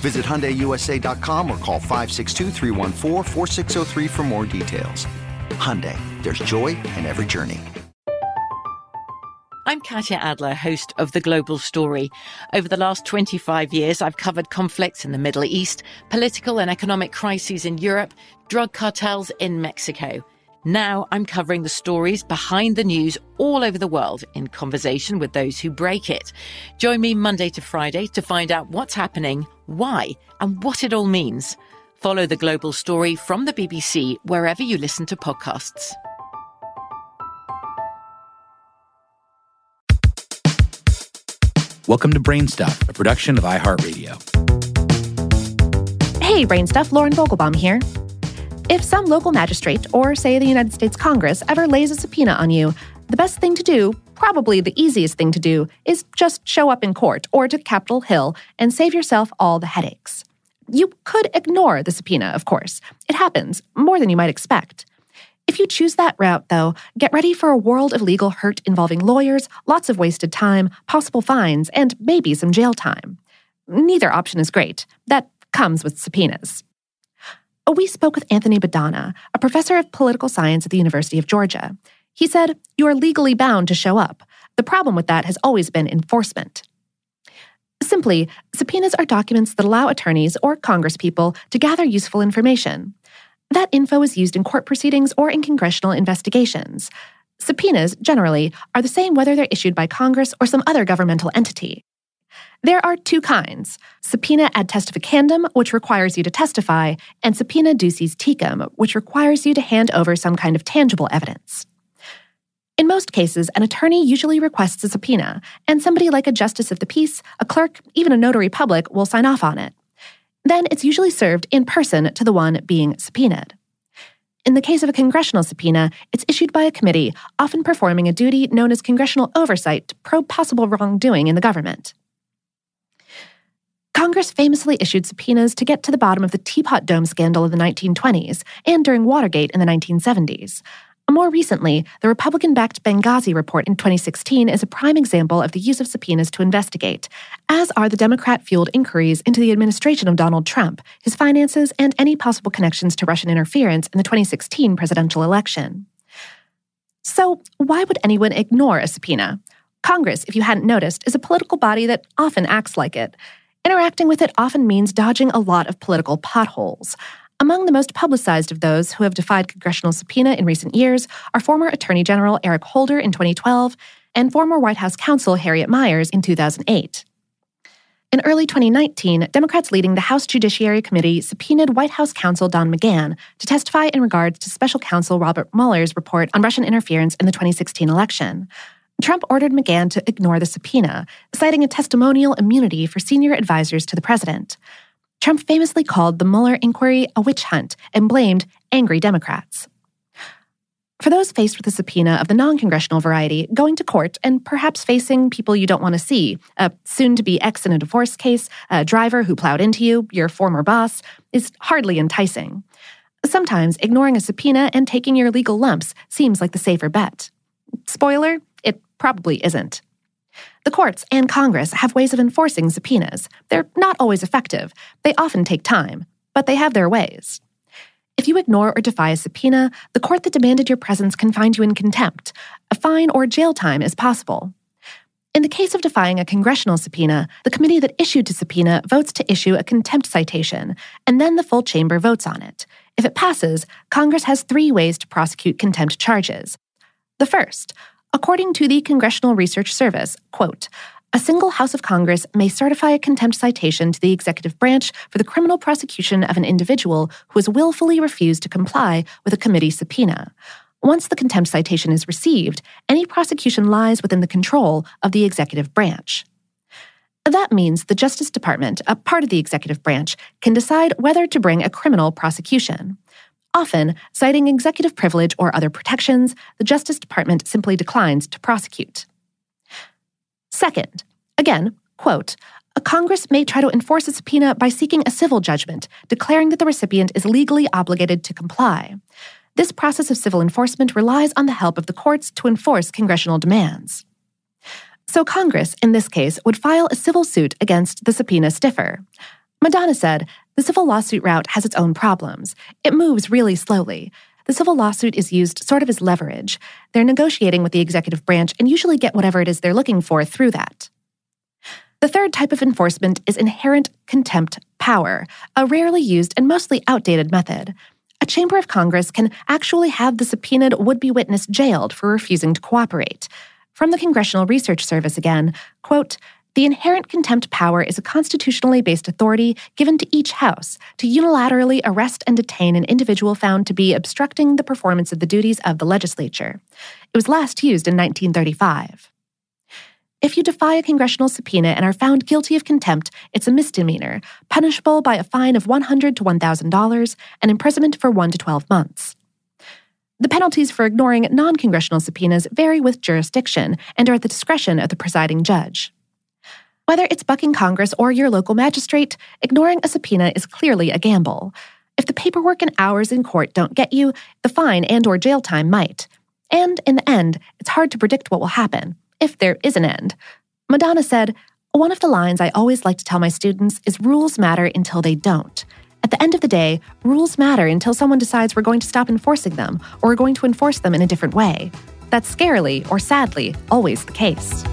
Visit HyundaiUSA.com or call 562 for more details. Hyundai, there's joy in every journey. I'm Katya Adler, host of The Global Story. Over the last 25 years, I've covered conflicts in the Middle East, political and economic crises in Europe, drug cartels in Mexico. Now I'm covering the stories behind the news all over the world in conversation with those who break it. Join me Monday to Friday to find out what's happening, why, and what it all means. Follow the global story from the BBC wherever you listen to podcasts. Welcome to Brainstuff, a production of iHeartRadio. Hey, Brainstuff, Lauren Vogelbaum here. If some local magistrate, or say the United States Congress, ever lays a subpoena on you, the best thing to do, probably the easiest thing to do, is just show up in court or to Capitol Hill and save yourself all the headaches. You could ignore the subpoena, of course. It happens, more than you might expect. If you choose that route, though, get ready for a world of legal hurt involving lawyers, lots of wasted time, possible fines, and maybe some jail time. Neither option is great. That comes with subpoenas. We spoke with Anthony Madonna, a professor of political science at the University of Georgia. He said, You are legally bound to show up. The problem with that has always been enforcement. Simply, subpoenas are documents that allow attorneys or congresspeople to gather useful information. That info is used in court proceedings or in congressional investigations. Subpoenas, generally, are the same whether they're issued by Congress or some other governmental entity. There are two kinds subpoena ad testificandum, which requires you to testify, and subpoena duces tecum, which requires you to hand over some kind of tangible evidence. In most cases, an attorney usually requests a subpoena, and somebody like a justice of the peace, a clerk, even a notary public will sign off on it. Then it's usually served in person to the one being subpoenaed. In the case of a congressional subpoena, it's issued by a committee, often performing a duty known as congressional oversight to probe possible wrongdoing in the government. Congress famously issued subpoenas to get to the bottom of the Teapot Dome scandal of the 1920s and during Watergate in the 1970s. More recently, the Republican backed Benghazi report in 2016 is a prime example of the use of subpoenas to investigate, as are the Democrat fueled inquiries into the administration of Donald Trump, his finances, and any possible connections to Russian interference in the 2016 presidential election. So, why would anyone ignore a subpoena? Congress, if you hadn't noticed, is a political body that often acts like it. Interacting with it often means dodging a lot of political potholes. Among the most publicized of those who have defied congressional subpoena in recent years are former Attorney General Eric Holder in 2012 and former White House counsel Harriet Miers in 2008. In early 2019, Democrats leading the House Judiciary Committee subpoenaed White House counsel Don McGahn to testify in regards to special counsel Robert Mueller's report on Russian interference in the 2016 election. Trump ordered McGahn to ignore the subpoena, citing a testimonial immunity for senior advisors to the president. Trump famously called the Mueller inquiry a witch hunt and blamed angry Democrats. For those faced with a subpoena of the non congressional variety, going to court and perhaps facing people you don't want to see, a soon to be ex in a divorce case, a driver who plowed into you, your former boss, is hardly enticing. Sometimes ignoring a subpoena and taking your legal lumps seems like the safer bet. Spoiler, it probably isn't. The courts and Congress have ways of enforcing subpoenas. They're not always effective, they often take time, but they have their ways. If you ignore or defy a subpoena, the court that demanded your presence can find you in contempt. A fine or jail time is possible. In the case of defying a congressional subpoena, the committee that issued the subpoena votes to issue a contempt citation, and then the full chamber votes on it. If it passes, Congress has three ways to prosecute contempt charges. The first, According to the Congressional Research Service, quote, a single House of Congress may certify a contempt citation to the executive branch for the criminal prosecution of an individual who has willfully refused to comply with a committee subpoena. Once the contempt citation is received, any prosecution lies within the control of the executive branch. That means the Justice Department, a part of the executive branch, can decide whether to bring a criminal prosecution. Often, citing executive privilege or other protections, the Justice Department simply declines to prosecute. Second, again, quote, a Congress may try to enforce a subpoena by seeking a civil judgment, declaring that the recipient is legally obligated to comply. This process of civil enforcement relies on the help of the courts to enforce congressional demands. So, Congress, in this case, would file a civil suit against the subpoena stiffer. Madonna said, the civil lawsuit route has its own problems. It moves really slowly. The civil lawsuit is used sort of as leverage. They're negotiating with the executive branch and usually get whatever it is they're looking for through that. The third type of enforcement is inherent contempt power, a rarely used and mostly outdated method. A chamber of Congress can actually have the subpoenaed would be witness jailed for refusing to cooperate. From the Congressional Research Service again, quote, the inherent contempt power is a constitutionally based authority given to each House to unilaterally arrest and detain an individual found to be obstructing the performance of the duties of the legislature. It was last used in 1935. If you defy a congressional subpoena and are found guilty of contempt, it's a misdemeanor, punishable by a fine of 100 to $1,000 and imprisonment for 1 to 12 months. The penalties for ignoring non congressional subpoenas vary with jurisdiction and are at the discretion of the presiding judge. Whether it's bucking Congress or your local magistrate, ignoring a subpoena is clearly a gamble. If the paperwork and hours in court don't get you, the fine and or jail time might. And in the end, it's hard to predict what will happen, if there is an end. Madonna said, One of the lines I always like to tell my students is rules matter until they don't. At the end of the day, rules matter until someone decides we're going to stop enforcing them or we're going to enforce them in a different way. That's scarily, or sadly, always the case.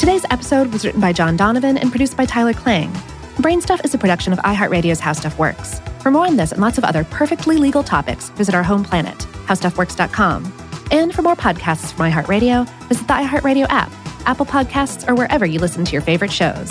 Today's episode was written by John Donovan and produced by Tyler Klang. Brainstuff is a production of iHeartRadio's How Stuff Works. For more on this and lots of other perfectly legal topics, visit our home planet, howstuffworks.com. And for more podcasts from iHeartRadio, visit the iHeartRadio app, Apple Podcasts, or wherever you listen to your favorite shows.